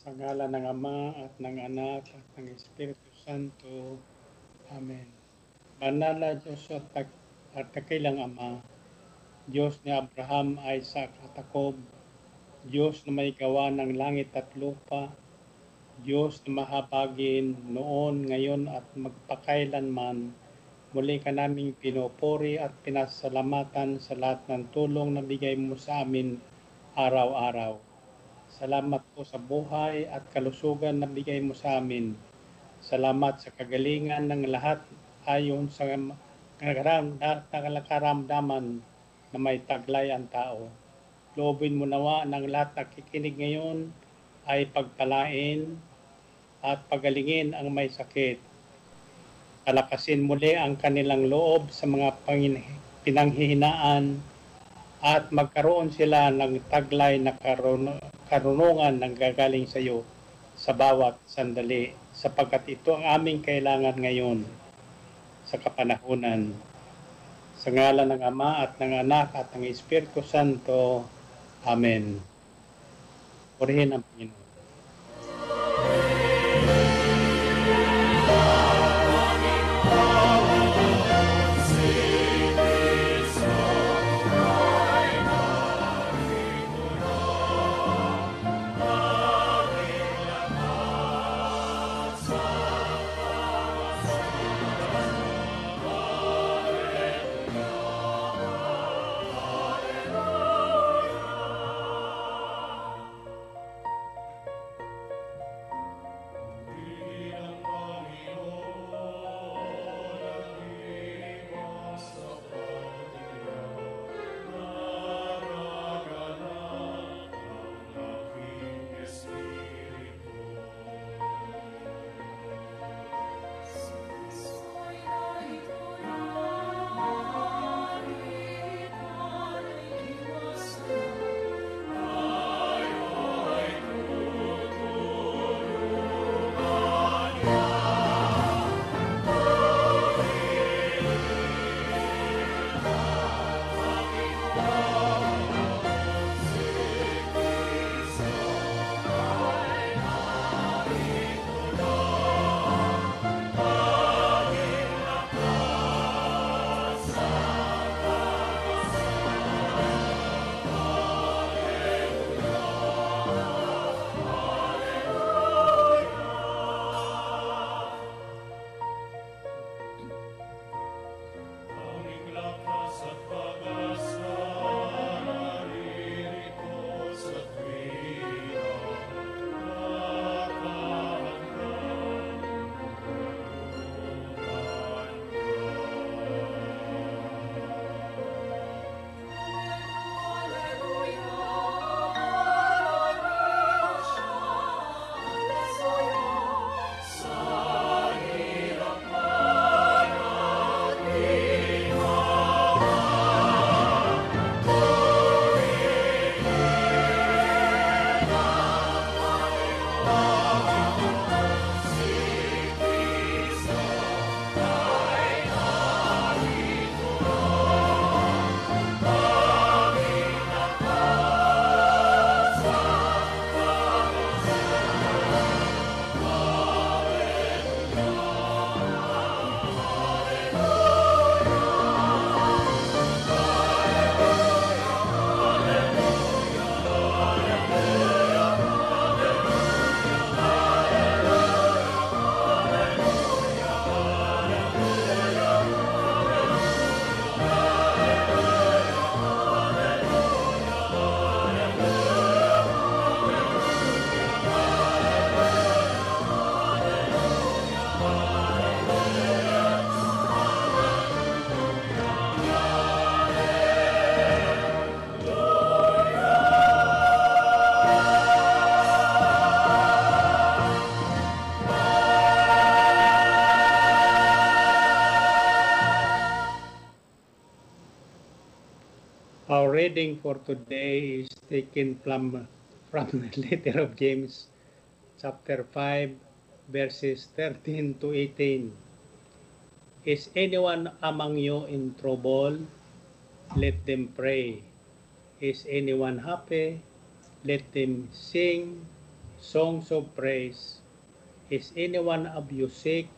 Sa ngala ng Ama at ng Anak at ng Espiritu Santo. Amen. Banal na Diyos at, at dakilang Ama, Diyos ni Abraham, Isaac at Jacob, Diyos na may gawa ng langit at lupa, Diyos na mahabagin noon, ngayon at magpakailanman, muli ka naming pinupuri at pinasalamatan sa lahat ng tulong na bigay mo sa amin araw-araw. Salamat po sa buhay at kalusugan na bigay mo sa amin. Salamat sa kagalingan ng lahat ayon sa nakaramdaman na may taglay ang tao. Loobin mo nawa ng lahat na kikinig ngayon ay pagpalain at pagalingin ang may sakit. Palakasin muli ang kanilang loob sa mga pinanghihinaan at magkaroon sila ng taglay na karun- karunungan ng gagaling sa iyo sa bawat sandali sapagkat ito ang aming kailangan ngayon sa kapanahunan. Sa ngalan ng Ama at ng Anak at ng Espiritu Santo. Amen. Purihin ang Panginoon. Reading for today is taken from, from the letter of James, chapter 5, verses 13 to 18. Is anyone among you in trouble? Let them pray. Is anyone happy? Let them sing songs of praise. Is anyone of you sick?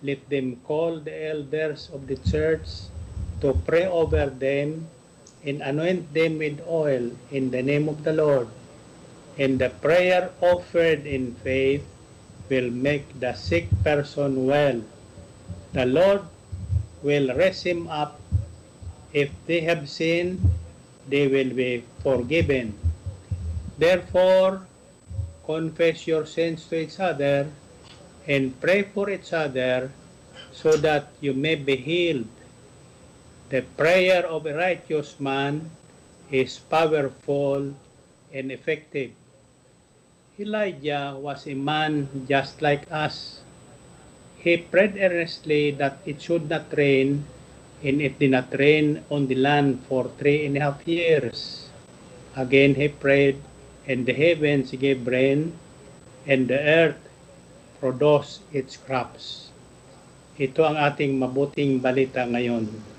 Let them call the elders of the church to pray over them and anoint them with oil in the name of the Lord. And the prayer offered in faith will make the sick person well. The Lord will raise him up. If they have sinned, they will be forgiven. Therefore, confess your sins to each other and pray for each other so that you may be healed. The prayer of a righteous man is powerful and effective. Elijah was a man just like us. He prayed earnestly that it should not rain, and it did not rain on the land for three and a half years. Again he prayed, and the heavens gave rain, and the earth produced its crops. Ito ang ating mabuting balita ngayon.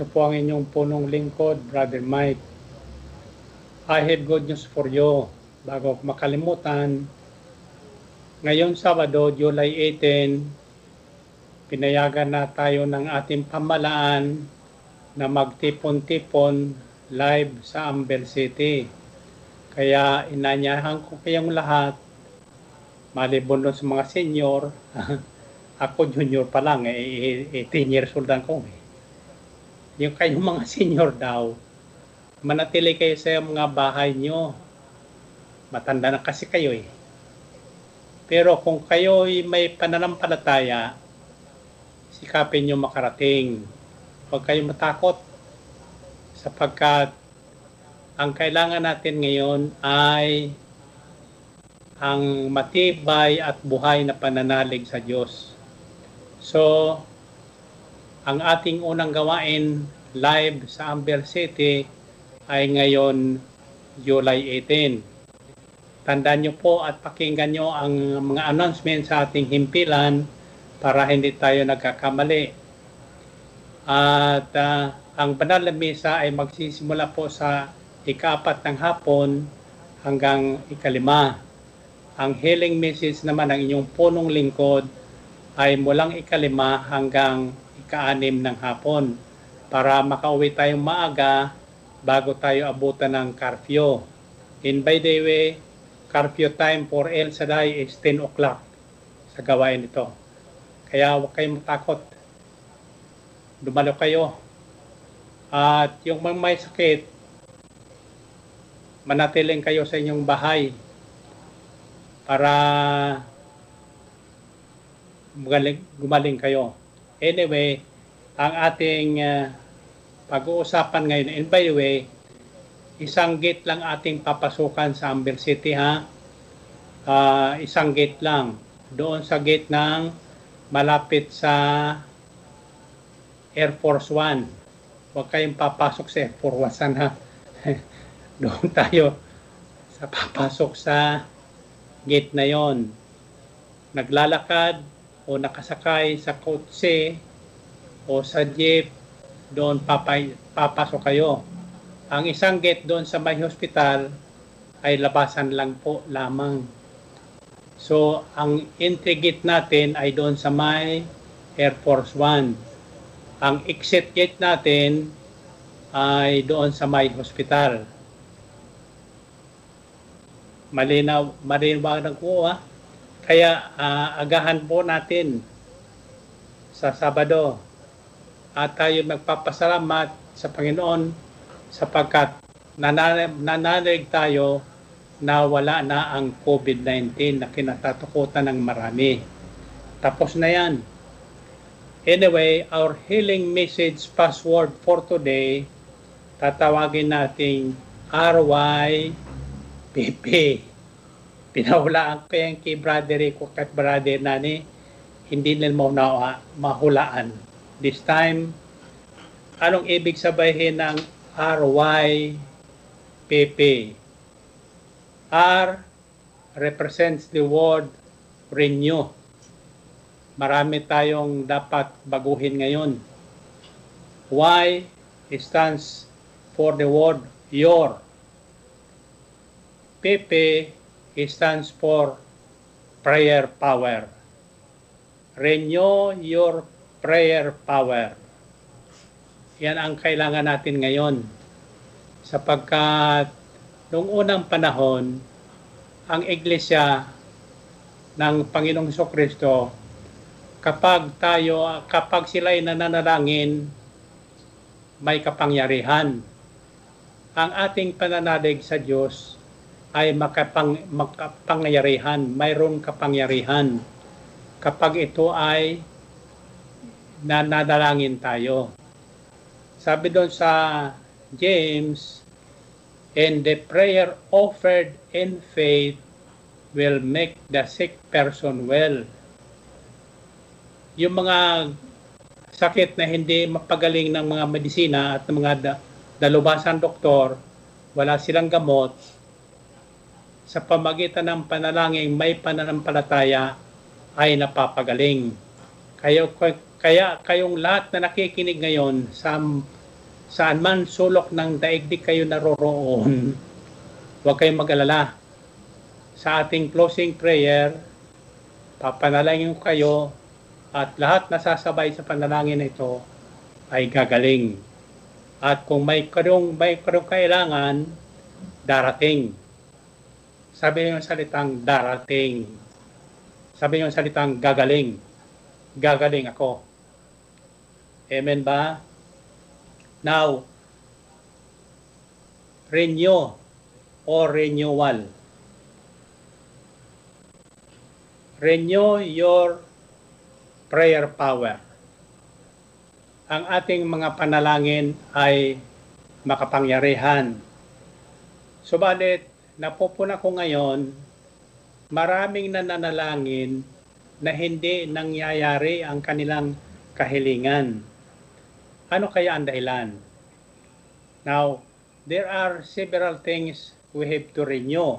Ito po ang inyong punong lingkod, Brother Mike. I have good news for you. Bago ko makalimutan, ngayon Sabado, July 18, pinayagan na tayo ng ating pamalaan na magtipon-tipon live sa Amber City. Kaya inanyahan ko kayong lahat, malibon sa mga senior, ako junior pa lang, eh, 18 years old ako. Eh. Yung kayong mga senior daw, manatili kayo sa mga bahay nyo. Matanda na kasi kayo eh. Pero kung kayo may pananampalataya, sikapin nyo makarating. Huwag kayong matakot sapagkat ang kailangan natin ngayon ay ang matibay at buhay na pananalig sa Diyos. So, ang ating unang gawain live sa Amber City ay ngayon July 18. Tandaan nyo po at pakinggan nyo ang mga announcement sa ating himpilan para hindi tayo nagkakamali. At uh, ang banal na misa ay magsisimula po sa ikaapat ng hapon hanggang ikalima. Ang healing message naman ng inyong punong lingkod ay mulang ikalima hanggang ikaanim ng hapon para makauwi tayong maaga bago tayo abutan ng curfew. And by the way, curfew time for El Shaddai is 10 o'clock sa gawain ito. Kaya huwag kayong matakot. Dumalo kayo. At yung mga may sakit, manatiling kayo sa inyong bahay para gumaling, gumaling kayo. Anyway, ang ating uh, pag-uusapan ngayon, and by the way, isang gate lang ating papasukan sa Amber City ha. Uh, isang gate lang. Doon sa gate ng malapit sa Air Force One. Huwag kayong papasok sa Air Force One ha. Doon tayo sa papasok sa gate na yon. Naglalakad, o nakasakay sa kotse o sa jeep, doon papay, papasok kayo. Ang isang gate doon sa may hospital ay labasan lang po lamang. So, ang entry gate natin ay doon sa may Air Force One. Ang exit gate natin ay doon sa may hospital. Malinaw, malinaw ng ko ah. Kaya uh, agahan po natin sa Sabado at tayo magpapasalamat sa Panginoon sapagkat nananalig tayo na wala na ang COVID-19 na kinatatakutan ng marami. Tapos na yan. Anyway, our healing message password for today, tatawagin nating RYPP pinahulaan ko yan kay brother ko at brother nani, hindi nila mo na mahulaan. This time, anong ibig sabihin ng RYPP? R represents the word renew. Marami tayong dapat baguhin ngayon. Y stands for the word your. PP stands for prayer power. Renew your prayer power. Yan ang kailangan natin ngayon. Sapagkat noong unang panahon, ang iglesia ng Panginoong Kristo kapag tayo kapag sila ay nananalangin may kapangyarihan ang ating pananalig sa Diyos ay makapang, makapangyarihan, mayroong kapangyarihan kapag ito ay nanadalangin tayo. Sabi doon sa James, and the prayer offered in faith will make the sick person well. Yung mga sakit na hindi mapagaling ng mga medisina at ng mga da- dalubasan doktor, wala silang gamot, sa pamagitan ng panalangin may pananampalataya ay napapagaling. Kaya Kaya kayong lahat na nakikinig ngayon sa saan man sulok ng daigdig kayo naroroon, huwag kayong mag-alala. Sa ating closing prayer, papanalangin ko kayo at lahat na sasabay sa panalangin na ito ay gagaling. At kung may karong may karong kailangan, darating. Sabi niyo salitang darating. Sabi niyo salitang gagaling. Gagaling ako. Amen ba? Now, renew or renewal. Renew your prayer power. Ang ating mga panalangin ay makapangyarihan. Subalit, napupuna ko ngayon, maraming nananalangin na hindi nangyayari ang kanilang kahilingan. Ano kaya ang dahilan? Now, there are several things we have to renew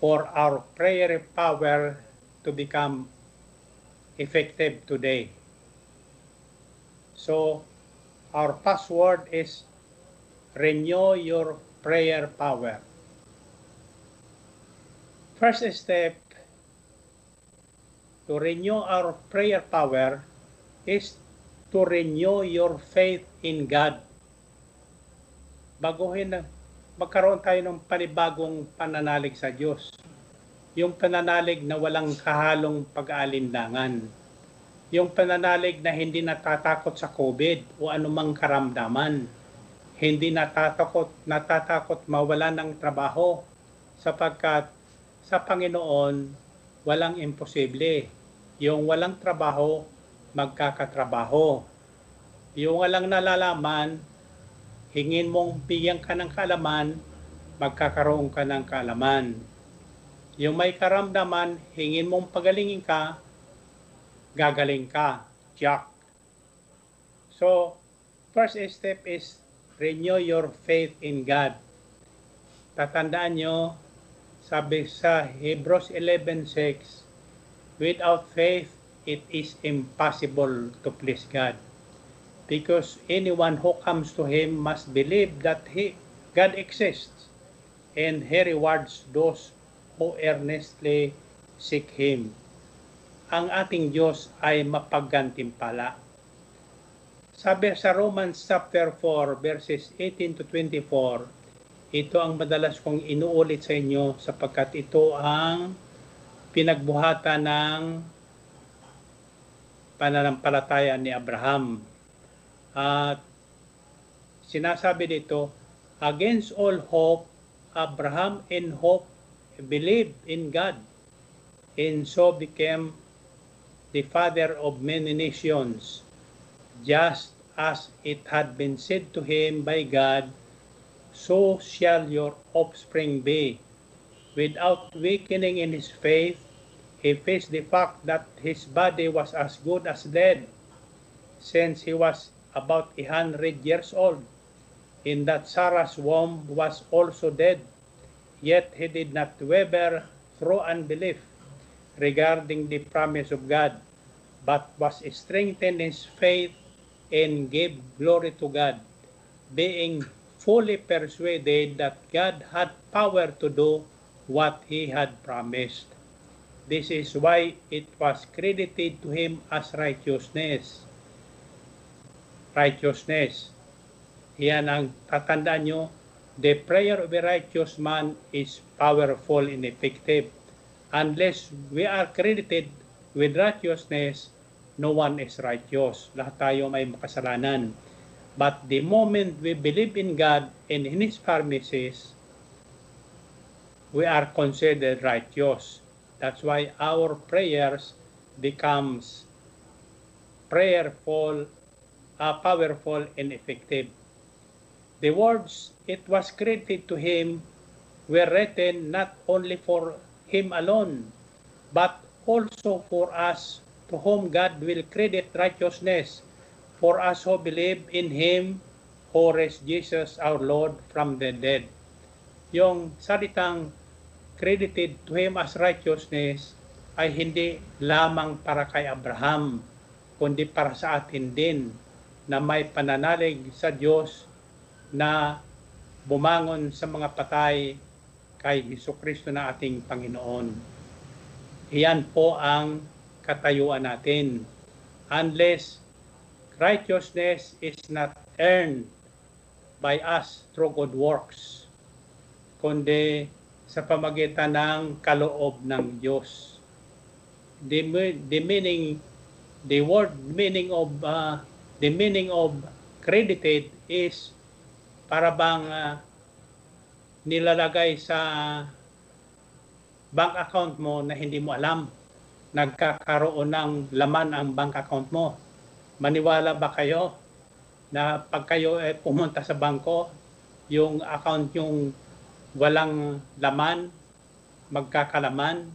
for our prayer power to become effective today. So, our password is renew your prayer power. First step to renew our prayer power is to renew your faith in God. Baguhin na, magkaroon tayo ng panibagong pananalig sa Diyos. Yung pananalig na walang kahalong pag-aalindangan. Yung pananalig na hindi natatakot sa COVID o anumang karamdaman. Hindi natatakot, natatakot mawala ng trabaho sapagkat sa Panginoon walang imposible. Yung walang trabaho, magkakatrabaho. Yung walang nalalaman, hingin mong bigyan ka ng kaalaman, magkakaroon ka ng kaalaman. Yung may karamdaman, hingin mong pagalingin ka, gagaling ka. Jack. So, first step is renew your faith in God. Tatandaan nyo, sabi sa Hebrews 11.6, without faith, it is impossible to please God. Because anyone who comes to Him must believe that He, God exists and He rewards those who earnestly seek Him. Ang ating Diyos ay mapaggantimpala. Sabi sa Romans chapter 4 verses 18 to 24, ito ang madalas kong inuulit sa inyo sapagkat ito ang pinagbuhatan ng pananampalataya ni Abraham. At sinasabi dito, against all hope, Abraham in hope believed in God and so became the father of many nations, just as it had been said to him by God, so shall your offspring be. Without weakening in his faith, he faced the fact that his body was as good as dead, since he was about a hundred years old, in that Sarah's womb was also dead. Yet he did not waver through unbelief regarding the promise of God, but was strengthened in his faith and gave glory to God, being fully persuaded that God had power to do what he had promised. This is why it was credited to him as righteousness. Righteousness. Yan ang tatandaan nyo. The prayer of a righteous man is powerful and effective. Unless we are credited with righteousness, no one is righteous. Lahat tayo may makasalanan. But the moment we believe in God and in His promises, we are considered righteous. That's why our prayers becomes prayerful, uh, powerful, and effective. The words it was credited to him were written not only for him alone, but also for us to whom God will credit righteousness, for us who believe in Him who raised Jesus our Lord from the dead. Yung salitang credited to him as righteousness ay hindi lamang para kay Abraham, kundi para sa atin din na may pananalig sa Diyos na bumangon sa mga patay kay Hesus Kristo na ating Panginoon. Iyan po ang katayuan natin. Unless righteousness is not earned by us through good works, kundi sa pamagitan ng kaloob ng Diyos. The, the meaning, the word meaning of, uh, the meaning of credited is para bang uh, nilalagay sa bank account mo na hindi mo alam. Nagkakaroon ng laman ang bank account mo. Maniwala ba kayo na pag kayo eh, pumunta sa bangko, yung account yung walang laman, magkakalaman,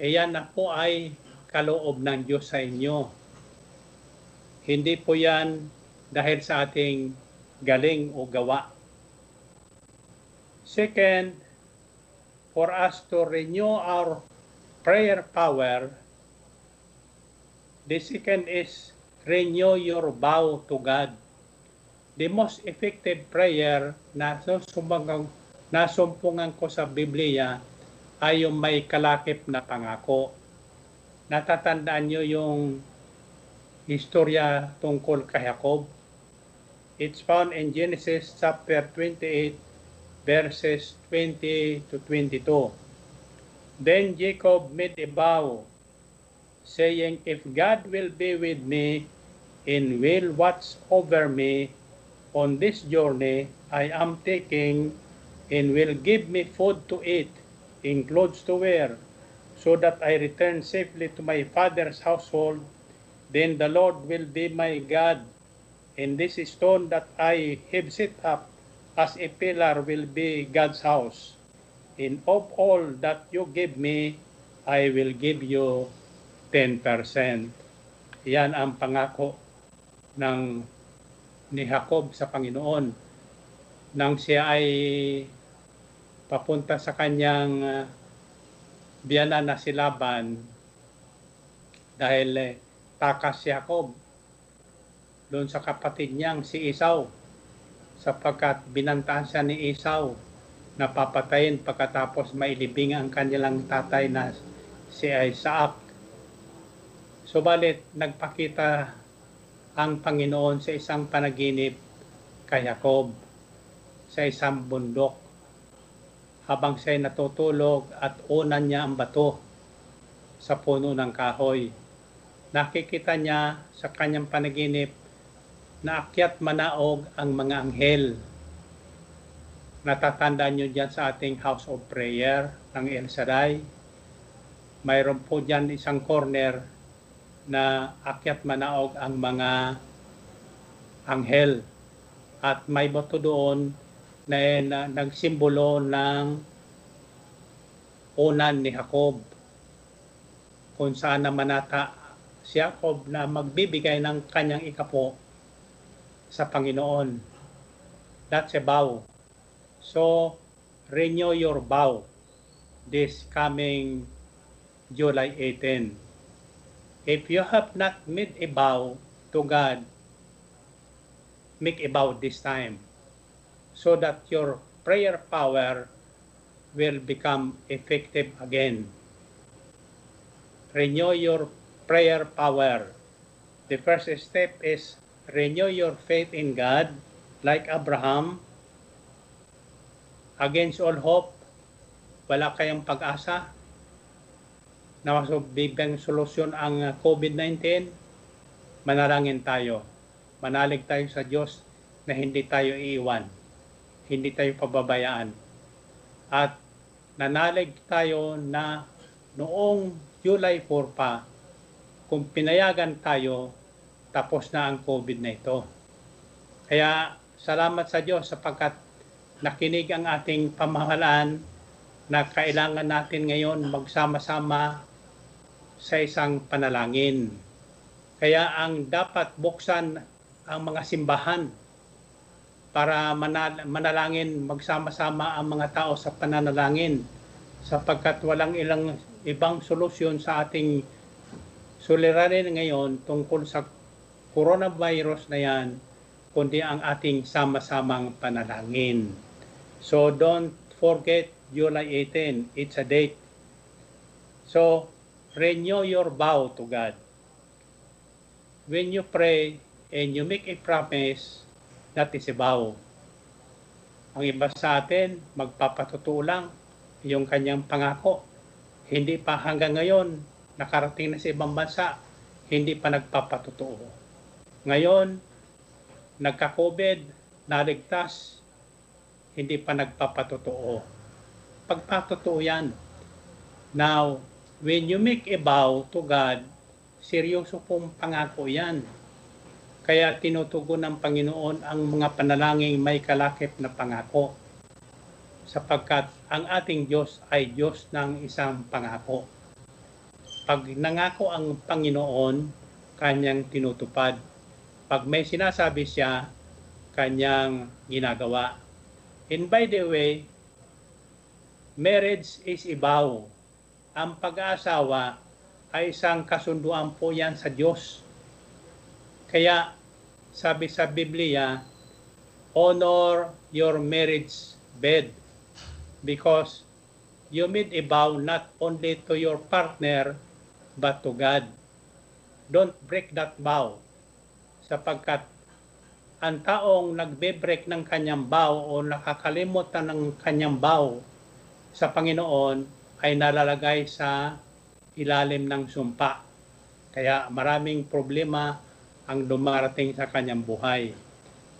e yan na po ay kaloob ng Diyos sa inyo. Hindi po yan dahil sa ating galing o gawa. Second, for us to renew our prayer power, the second is renew your vow to God. The most effective prayer na sumbangang nasumpungan ko sa Biblia ay yung may kalakip na pangako. Natatandaan nyo yung istorya tungkol kay Jacob. It's found in Genesis chapter 28 verses 20 to 22. Then Jacob made a vow, saying, If God will be with me and will watch over me on this journey I am taking, and will give me food to eat and clothes to wear, so that I return safely to my father's household, then the Lord will be my God, and this stone that I have set up as a pillar will be God's house. And of all that you give me, I will give you 10%. Yan ang pangako ng ni Jacob sa Panginoon nang siya ay papunta sa kanyang uh, biyana na si Laban dahil eh, takas si Jacob doon sa kapatid niyang si Esau sapagkat binantaan siya ni Esau na papatayin pagkatapos mailibing ang kanilang tatay na si Isaac. Subalit nagpakita ang Panginoon sa isang panaginip kay Jacob sa isang bundok habang siya natutulog at unan niya ang bato sa puno ng kahoy. Nakikita niya sa kanyang panaginip na akyat manaog ang mga anghel. Natatandaan niyo dyan sa ating house of prayer ng El Shaddai. Mayroon po dyan isang corner na akyat manaog ang mga anghel. At may bato doon na, na nagsimbolo ng unan ni Jacob kung saan naman nata si Jacob na magbibigay ng kanyang ikapo sa Panginoon. That's a vow. So, renew your vow this coming July 18. If you have not made a vow to God, make a vow this time so that your prayer power will become effective again. Renew your prayer power. The first step is renew your faith in God like Abraham. Against all hope, wala kayong pag-asa na bibigyan solusyon ang COVID-19, manalangin tayo. Manalig tayo sa Diyos na hindi tayo iiwan hindi tayo pababayaan. At nanalig tayo na noong July 4 pa, kung pinayagan tayo, tapos na ang COVID na ito. Kaya salamat sa Diyos sapagkat nakinig ang ating pamahalaan na kailangan natin ngayon magsama-sama sa isang panalangin. Kaya ang dapat buksan ang mga simbahan para manal- manalangin magsama-sama ang mga tao sa pananalangin sapagkat walang ilang ibang solusyon sa ating suliranin ngayon tungkol sa coronavirus na yan, kundi ang ating sama-samang panalangin. So don't forget July 18, it's a date. So renew your vow to God. When you pray and you make a promise, that is a vow. Ang iba sa atin, magpapatotoo lang yung kanyang pangako. Hindi pa hanggang ngayon, nakarating na sa ibang bansa, hindi pa nagpapatotoo. Ngayon, nagka-COVID, naligtas, hindi pa nagpapatotoo. Pagpatotoo yan. Now, when you make a vow to God, seryoso pong pangako yan. Kaya tinutugon ng Panginoon ang mga panalangin may kalakip na pangako. Sapagkat ang ating Diyos ay Diyos ng isang pangako. Pag nangako ang Panginoon, kanyang tinutupad. Pag may sinasabi siya, kanyang ginagawa. And by the way, marriage is ibaw. Ang pag-aasawa ay isang kasunduan po yan sa Diyos. Kaya sabi sa Biblia, honor your marriage bed because you made a vow not only to your partner but to God. Don't break that vow sapagkat ang taong nagbe-break ng kanyang vow o nakakalimutan ng kanyang vow sa Panginoon ay nalalagay sa ilalim ng sumpa. Kaya maraming problema ang dumarating sa kanyang buhay.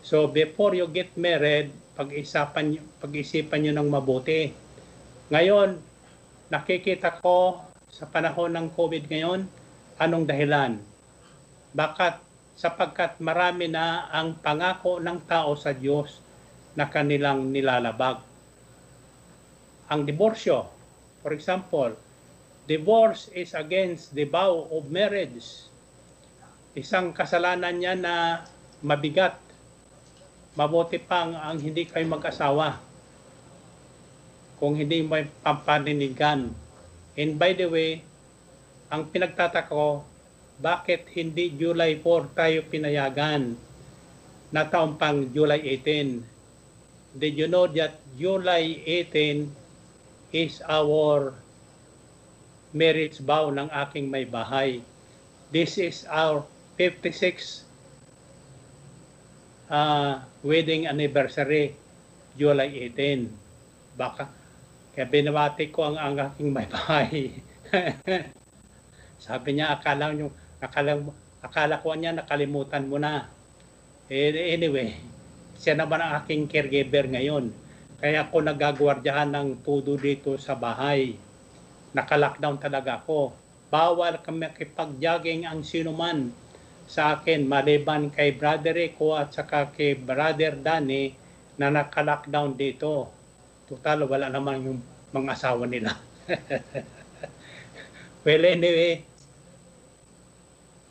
So before you get married, pag-isipan, pag-isipan nyo ng mabuti. Ngayon, nakikita ko sa panahon ng COVID ngayon, anong dahilan? Bakit? Sapagkat marami na ang pangako ng tao sa Diyos na kanilang nilalabag. Ang diborsyo, for example, divorce is against the vow of marriage. Isang kasalanan niya na mabigat. Mabuti pang ang hindi kayo mag-asawa. Kung hindi may pampaninigan. And by the way, ang pinagtataka ko, bakit hindi July 4 tayo pinayagan na taong pang July 18? Did you know that July 18 is our marriage vow ng aking may bahay. This is our 56 uh, wedding anniversary, July 18. Baka, kaya binabati ko ang, ang aking may bahay. Sabi niya, akala, nyo, akala, akala ko niya nakalimutan mo na. Eh, anyway, siya naman ang aking caregiver ngayon. Kaya ako nagagwardyahan ng tudo dito sa bahay naka-lockdown talaga ako. Bawal kami makipag-jogging ang sinuman sa akin maliban kay Brother Rico at saka kay Brother Danny na naka-lockdown dito. Total, wala naman yung mga asawa nila. well, anyway,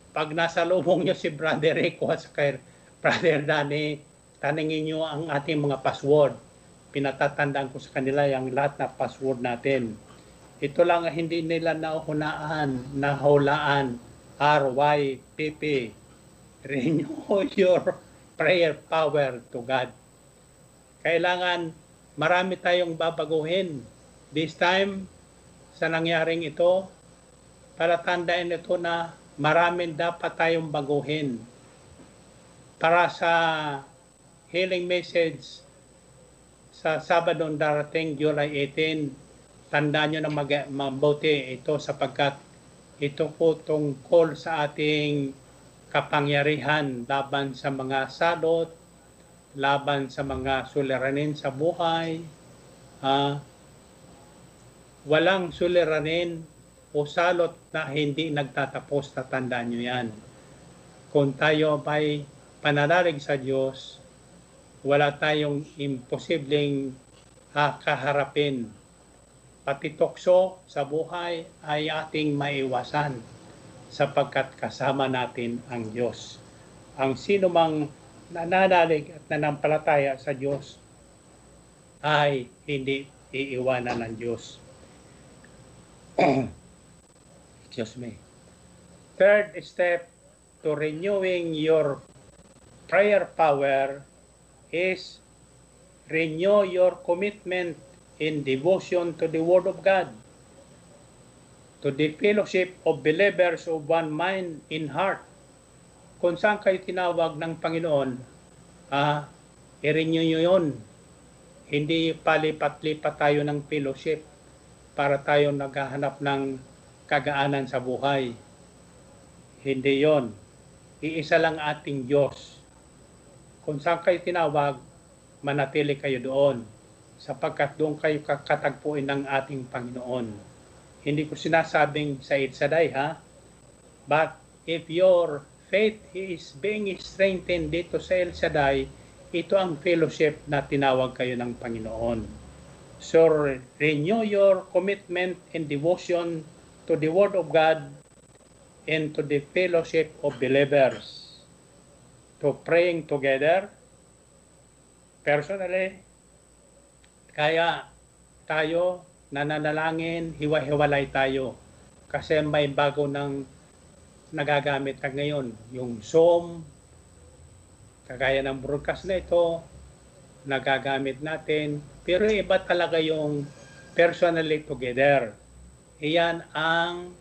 pag nasa lubong nyo si Brother Rico at saka Brother Danny, taningin nyo ang ating mga password. Pinatatandaan ko sa kanila yung lahat na password natin ito lang hindi nila nauhunaan, nahulaan. RYPP. Renew your prayer power to God. Kailangan marami tayong babaguhin. This time, sa nangyaring ito, para tandaan ito na maraming dapat tayong baguhin. Para sa healing message sa Sabadong darating July 18, tandaan nyo na mag mabuti ito sapagkat ito po tungkol sa ating kapangyarihan laban sa mga salot, laban sa mga suliranin sa buhay. Uh, walang suliranin o salot na hindi nagtatapos, tatandaan nyo yan. Kung tayo ay pananalig sa Diyos, wala tayong imposibleng uh, kaharapin pati tukso sa buhay ay ating maiwasan sapagkat kasama natin ang Diyos. Ang sino mang nananalig at nanampalataya sa Diyos ay hindi iiwanan ng Diyos. Excuse me. third step to renewing your prayer power is renew your commitment in devotion to the Word of God, to the fellowship of believers of one mind in heart. Kung saan kayo tinawag ng Panginoon, ah, i-renew nyo yun. Hindi palipat-lipat tayo ng fellowship para tayo naghahanap ng kagaanan sa buhay. Hindi yon. Iisa lang ating Diyos. Kung saan kayo tinawag, manatili kayo doon sapagkat doon kayo kakatagpuin ng ating Panginoon. Hindi ko sinasabing sa Itzaday ha, but if your faith is being strengthened dito sa El Shaddai, ito ang fellowship na tinawag kayo ng Panginoon. So renew your commitment and devotion to the Word of God and to the fellowship of believers, to praying together, personally, kaya tayo nananalangin, hiwa-hiwalay tayo. Kasi may bago ng nagagamit na ngayon. Yung Zoom, kagaya ng broadcast na ito, nagagamit natin. Pero iba talaga yung personally together. Iyan ang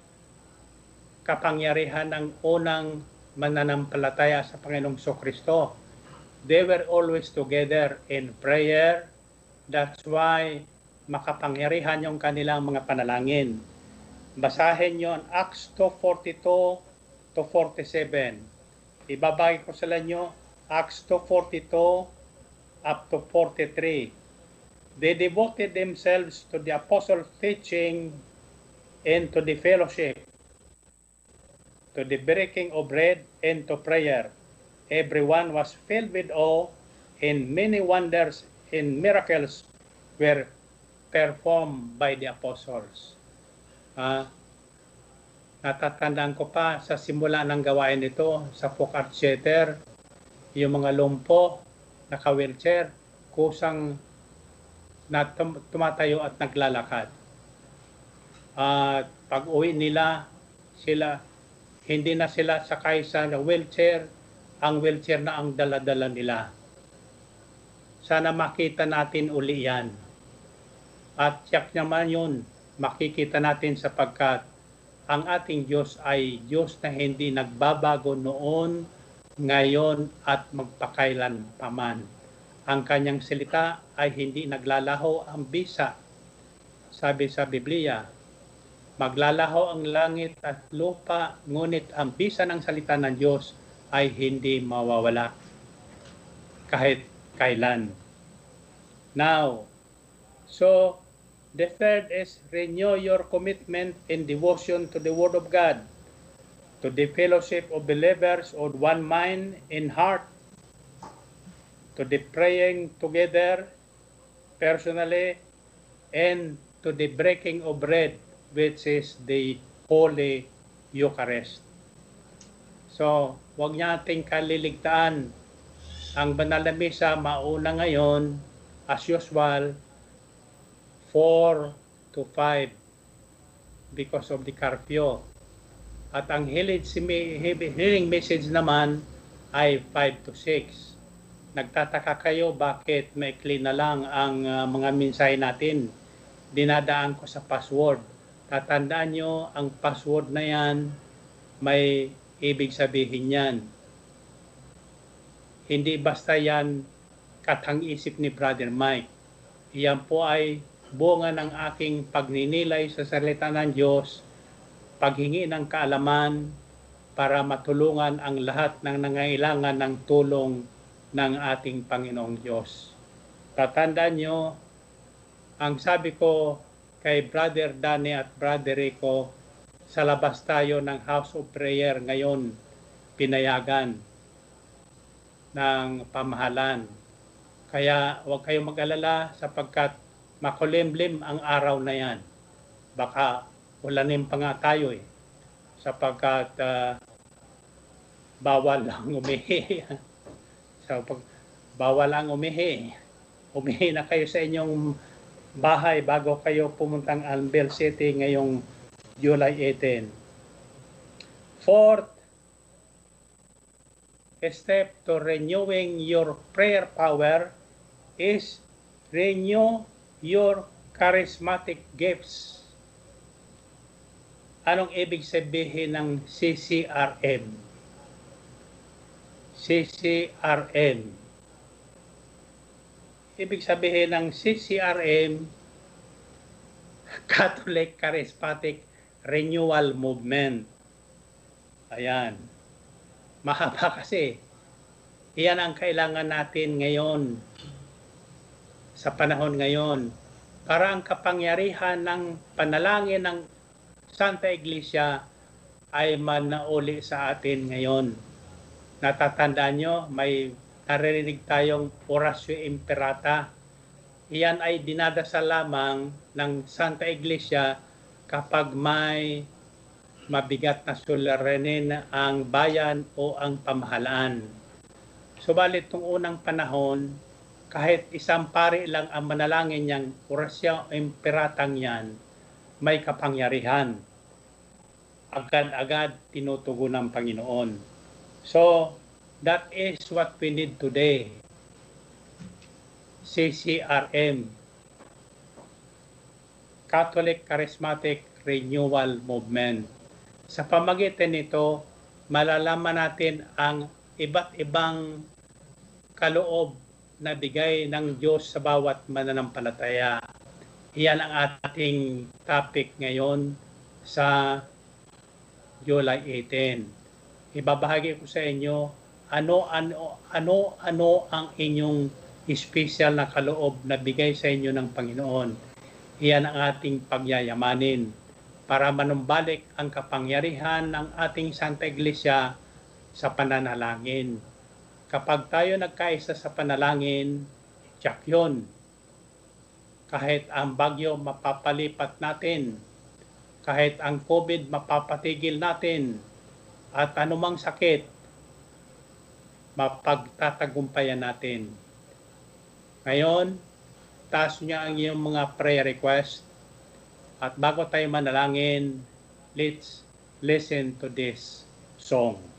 kapangyarihan ng unang mananampalataya sa Panginoong Kristo. They were always together in prayer. That's why makapangyarihan yung kanilang mga panalangin. Basahin yon Acts 2.42 to 47. Ibabagi ko sa inyo Acts 2.42 up to 43. They devoted themselves to the apostles' teaching and to the fellowship, to the breaking of bread and to prayer. Everyone was filled with awe, and many wonders and miracles were performed by the apostles. Uh, natatandaan ko pa sa simula ng gawain nito sa Focart Theater, yung mga lumpo, naka-wheelchair, kusang na tumatayo at naglalakad. At uh, pag uwi nila, sila, hindi na sila sakay sa wheelchair, ang wheelchair na ang daladala nila. Sana makita natin uli yan. At tiyak naman yun, makikita natin sapagkat ang ating Diyos ay Diyos na hindi nagbabago noon, ngayon at magpakailan paman. Ang kanyang salita ay hindi naglalaho ang bisa. Sabi sa Biblia, maglalaho ang langit at lupa, ngunit ang bisa ng salita ng Diyos ay hindi mawawala kahit kailan. Now, so The third is renew your commitment and devotion to the Word of God, to the fellowship of believers of one mind and heart, to the praying together personally, and to the breaking of bread, which is the Holy Eucharist. So, huwag nating kaliligtaan. Ang banal na misa mauna ngayon, as usual, 4 to 5 because of the curfew. At ang healing message naman ay 5 to 6. Nagtataka kayo bakit maikli na lang ang uh, mga mensahe natin. Dinadaan ko sa password. Tatandaan nyo, ang password na yan may ibig sabihin yan. Hindi basta yan katang-isip ni Brother Mike. Iyan po ay bunga ng aking pagninilay sa salita ng Diyos, paghingi ng kaalaman para matulungan ang lahat ng nangailangan ng tulong ng ating Panginoong Diyos. Tatandaan nyo, ang sabi ko kay Brother Danny at Brother Rico, sa labas tayo ng House of Prayer ngayon, pinayagan ng pamahalan. Kaya huwag kayong mag-alala sapagkat makulimlim ang araw na yan. Baka ulanin pa nga tayo eh. Sapagkat uh, bawal lang umihi. so, pag, bawal lang umihi. Umihi na kayo sa inyong bahay bago kayo pumuntang Albel City ngayong July 18. Fourth step to renewing your prayer power is renew your charismatic gifts. Anong ibig sabihin ng CCRM? CCRM. Ibig sabihin ng CCRM, Catholic Charismatic Renewal Movement. Ayan. Mahaba kasi. Iyan ang kailangan natin ngayon sa panahon ngayon para ang kapangyarihan ng panalangin ng Santa Iglesia ay manauli sa atin ngayon. Natatandaan nyo, may naririnig tayong Orasio Imperata. Iyan ay dinadasal lamang ng Santa Iglesia kapag may mabigat na suliranin ang bayan o ang pamahalaan. Subalit nung unang panahon, kahit isang pari lang ang manalangin niyang orasya imperatang yan, may kapangyarihan. Agad-agad tinutugon ng Panginoon. So, that is what we need today. CCRM, Catholic Charismatic Renewal Movement. Sa pamagitan nito, malalaman natin ang iba't ibang kaloob na bigay ng Diyos sa bawat mananampalataya. Iyan ang ating topic ngayon sa July 18. Ibabahagi ko sa inyo ano ano ano ano ang inyong special na kaloob na bigay sa inyo ng Panginoon. Iyan ang ating pagyayamanin para manumbalik ang kapangyarihan ng ating Santa Iglesia sa pananalangin Kapag tayo nagkaisa sa panalangin, tiyak yun. Kahit ang bagyo mapapalipat natin, kahit ang COVID mapapatigil natin, at anumang sakit, mapagtatagumpayan natin. Ngayon, taas niya ang iyong mga prayer request. At bago tayo manalangin, let's listen to this song.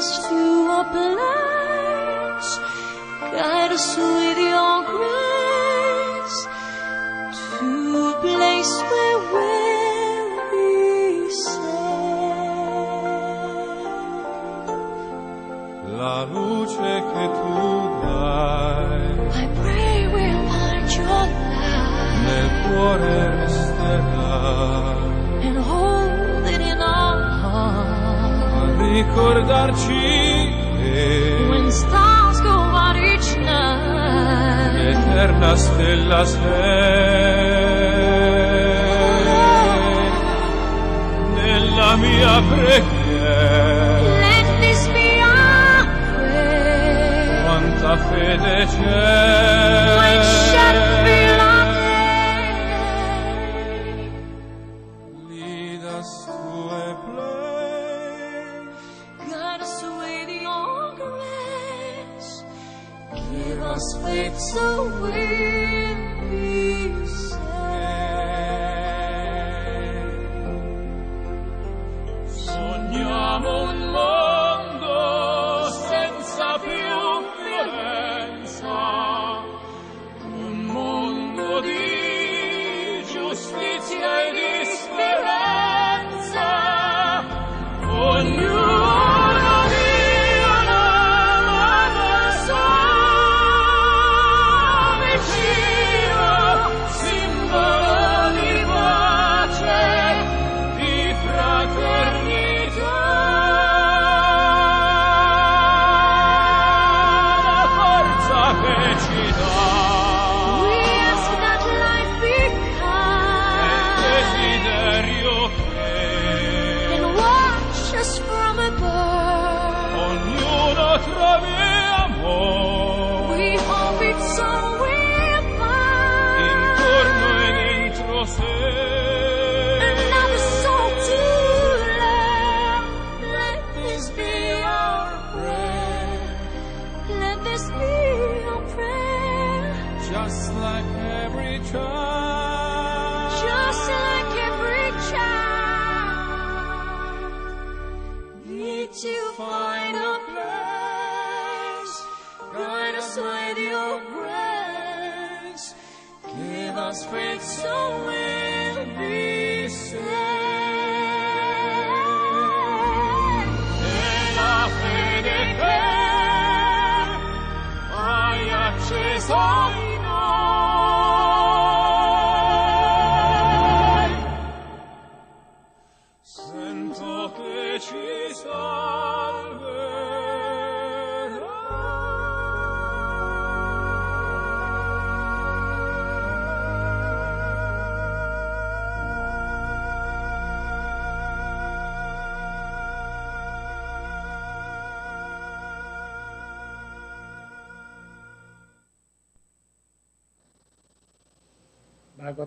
us to a place. Guide us with your grace to a place where we'll be safe. La luce che tu dai. I pray we'll find your light. Nel cuore resterà. ricordarci When stars go out each night Eterna stella sei Nella mia preghiera Let this be our prayer. Quanta fede c'è When shadows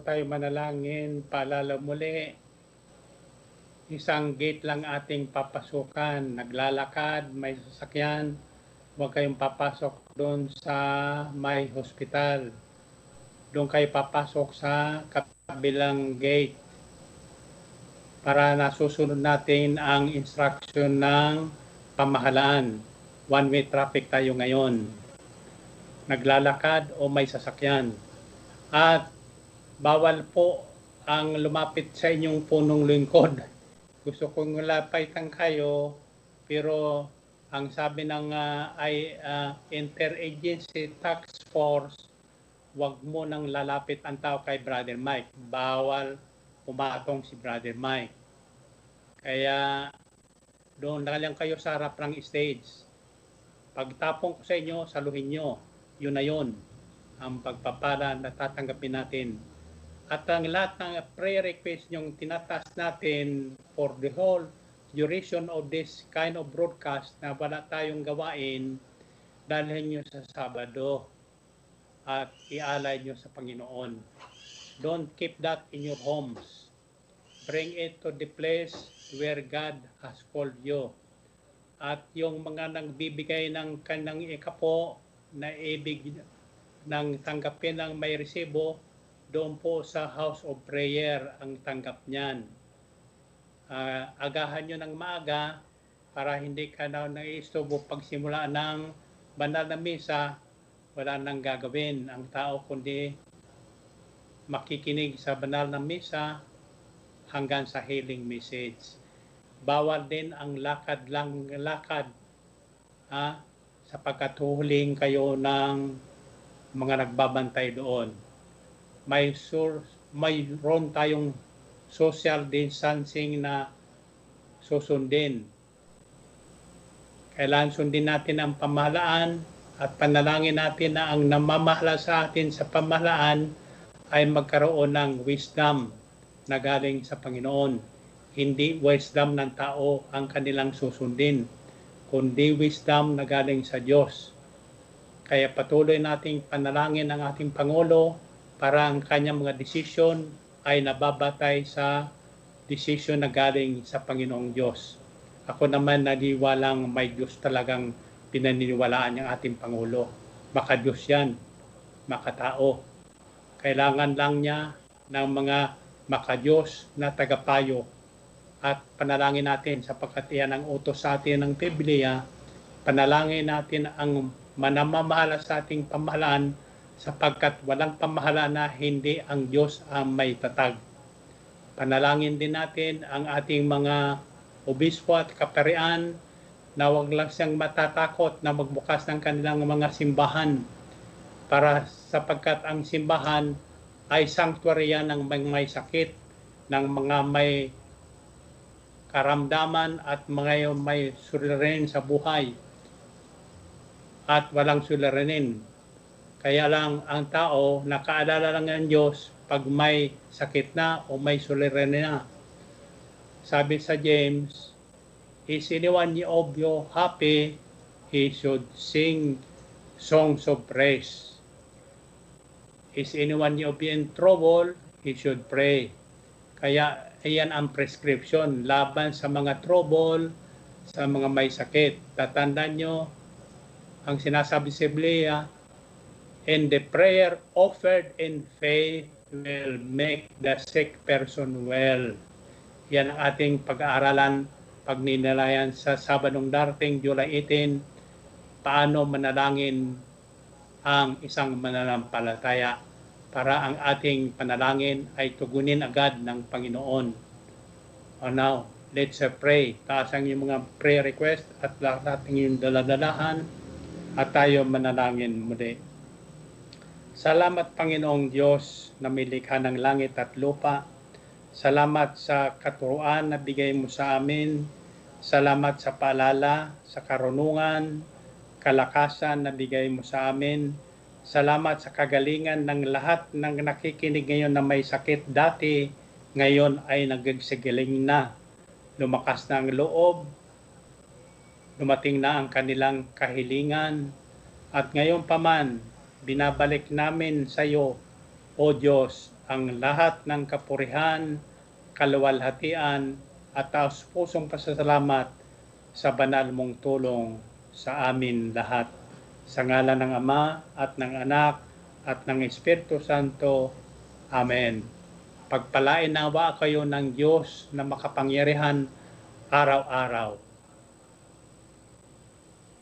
tayo manalangin, paalala muli, isang gate lang ating papasukan. Naglalakad, may sasakyan, huwag kayong papasok doon sa may hospital. Doon kayo papasok sa kabilang gate para nasusunod natin ang instruction ng pamahalaan. One-way traffic tayo ngayon. Naglalakad o may sasakyan. At bawal po ang lumapit sa inyong punong lingkod. Gusto kong lapitan kayo, pero ang sabi ng ah, ay ah, Interagency Task Force, wag mo nang lalapit ang tao kay Brother Mike. Bawal pumatong si Brother Mike. Kaya doon na lang kayo sa harap ng stage. Pagtapong ko sa inyo, saluhin nyo. Yun na yun. Ang pagpapala na tatanggapin natin. At ang lahat ng prayer request yung tinatas natin for the whole duration of this kind of broadcast na wala tayong gawain, dalhin nyo sa Sabado at ialay nyo sa Panginoon. Don't keep that in your homes. Bring it to the place where God has called you. At yung mga nagbibigay ng kanang ikapo na ibig ng tanggapin ng may resibo, doon po sa House of Prayer ang tanggap niyan. Ah, agahan nyo ng maaga para hindi ka na naiistobo pagsimula ng banal na misa, wala nang gagawin ang tao kundi makikinig sa banal na misa hanggang sa healing message. Bawal din ang lakad lang lakad ha, sapagkat huhuling kayo ng mga nagbabantay doon may sur mayroon tayong social distancing na susundin. Kailangan sundin natin ang pamahalaan at panalangin natin na ang namamahala sa atin sa pamahalaan ay magkaroon ng wisdom na galing sa Panginoon. Hindi wisdom ng tao ang kanilang susundin, kundi wisdom na galing sa Diyos. Kaya patuloy nating panalangin ang ating Pangulo para ang kanyang mga desisyon ay nababatay sa desisyon na galing sa Panginoong Diyos. Ako naman naniwalang may Diyos talagang pinaniniwalaan ng ating Pangulo. Maka Diyos yan, makatao. Kailangan lang niya ng mga makadiyos na tagapayo at panalangin natin sapagkat iyan ang utos sa atin ng Biblia, panalangin natin ang manamamahala sa ating pamahalaan sapagkat walang pamahala na hindi ang Diyos ang may tatag. Panalangin din natin ang ating mga obispo at kaparian na wag lang siyang matatakot na magbukas ng kanilang mga simbahan para sapagkat ang simbahan ay sanctuary yan ng mga may sakit, ng mga may karamdaman at mga may suliranin sa buhay at walang suliranin. Kaya lang ang tao nakaalala lang ng Diyos pag may sakit na o may suliranin na. Sabi sa James, Is anyone of you happy? He should sing songs of praise. Is anyone of you in trouble? He should pray. Kaya iyan ang prescription laban sa mga trouble, sa mga may sakit. Tatandaan nyo, ang sinasabi sa Biblia, And the prayer offered in faith will make the sick person well. Yan ang ating pag-aaralan pagninalayan sa Sabadong darating July 18 paano manalangin ang isang mananampalataya para ang ating panalangin ay tugunin agad ng Panginoon. O now, let's uh, pray. Taas ang iyong mga prayer request at lahat ang iyong daladalahan at tayo manalangin muli. Salamat Panginoong Diyos na may likha ng langit at lupa. Salamat sa katuruan na bigay mo sa amin. Salamat sa paalala, sa karunungan, kalakasan na bigay mo sa amin. Salamat sa kagalingan ng lahat ng nakikinig ngayon na may sakit dati, ngayon ay nagsigiling na. Lumakas na ang loob, dumating na ang kanilang kahilingan, at ngayon pa man, binabalik namin sa iyo, O Diyos, ang lahat ng kapurihan, kaluwalhatian, at taos pusong pasasalamat sa banal mong tulong sa amin lahat. Sa ngalan ng Ama at ng Anak at ng Espiritu Santo. Amen. Pagpalain nawa kayo ng Diyos na makapangyarihan araw-araw.